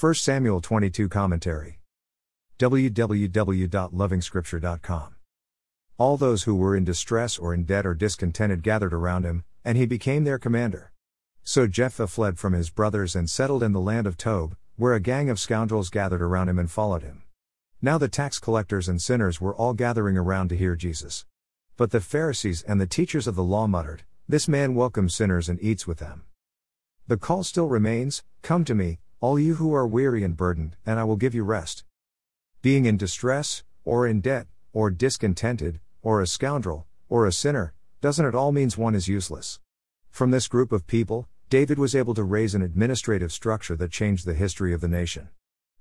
1 Samuel 22 Commentary. www.lovingscripture.com. All those who were in distress or in debt or discontented gathered around him, and he became their commander. So Jephthah fled from his brothers and settled in the land of Tob, where a gang of scoundrels gathered around him and followed him. Now the tax collectors and sinners were all gathering around to hear Jesus. But the Pharisees and the teachers of the law muttered, This man welcomes sinners and eats with them. The call still remains Come to me, all you who are weary and burdened, and I will give you rest. Being in distress, or in debt, or discontented, or a scoundrel, or a sinner, doesn't it all means one is useless? From this group of people, David was able to raise an administrative structure that changed the history of the nation.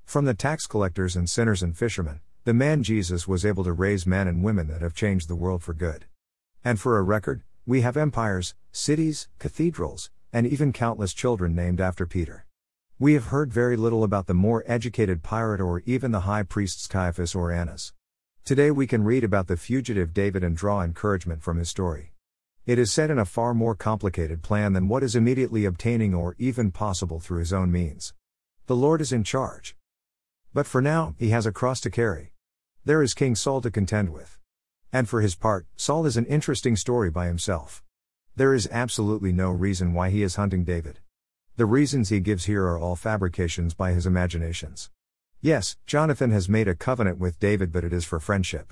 From the tax collectors and sinners and fishermen, the man Jesus was able to raise men and women that have changed the world for good. And for a record, we have empires, cities, cathedrals, and even countless children named after Peter. We have heard very little about the more educated Pilate or even the high priests Caiaphas or Annas. Today we can read about the fugitive David and draw encouragement from his story. It is set in a far more complicated plan than what is immediately obtaining or even possible through his own means. The Lord is in charge. But for now, he has a cross to carry. There is King Saul to contend with. And for his part, Saul is an interesting story by himself. There is absolutely no reason why he is hunting David. The reasons he gives here are all fabrications by his imaginations. Yes, Jonathan has made a covenant with David, but it is for friendship.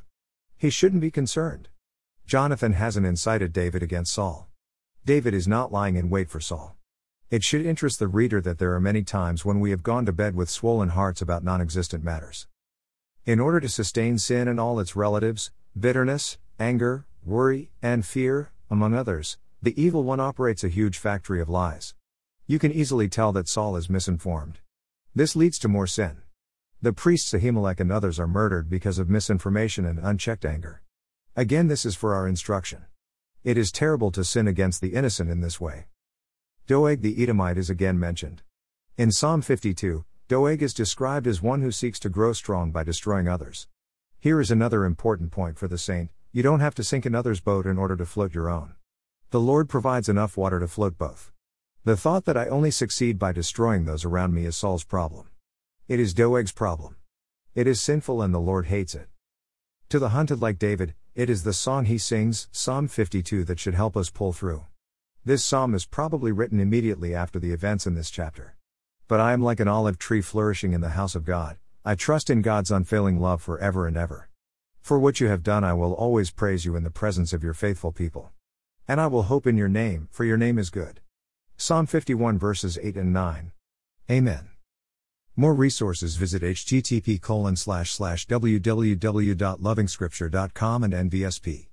He shouldn't be concerned. Jonathan hasn't incited David against Saul. David is not lying in wait for Saul. It should interest the reader that there are many times when we have gone to bed with swollen hearts about non existent matters. In order to sustain sin and all its relatives, bitterness, anger, worry, and fear, among others, the evil one operates a huge factory of lies. You can easily tell that Saul is misinformed. This leads to more sin. The priests Ahimelech and others are murdered because of misinformation and unchecked anger. Again, this is for our instruction. It is terrible to sin against the innocent in this way. Doeg the Edomite is again mentioned. In Psalm 52, Doeg is described as one who seeks to grow strong by destroying others. Here is another important point for the saint you don't have to sink another's boat in order to float your own. The Lord provides enough water to float both. The thought that I only succeed by destroying those around me is Saul's problem. It is Doeg's problem. It is sinful and the Lord hates it. To the hunted like David, it is the song he sings, Psalm 52, that should help us pull through. This psalm is probably written immediately after the events in this chapter. But I am like an olive tree flourishing in the house of God, I trust in God's unfailing love forever and ever. For what you have done, I will always praise you in the presence of your faithful people. And I will hope in your name, for your name is good. Psalm 51 verses 8 and 9. Amen. More resources visit http www.lovingscripture.com and NVSP.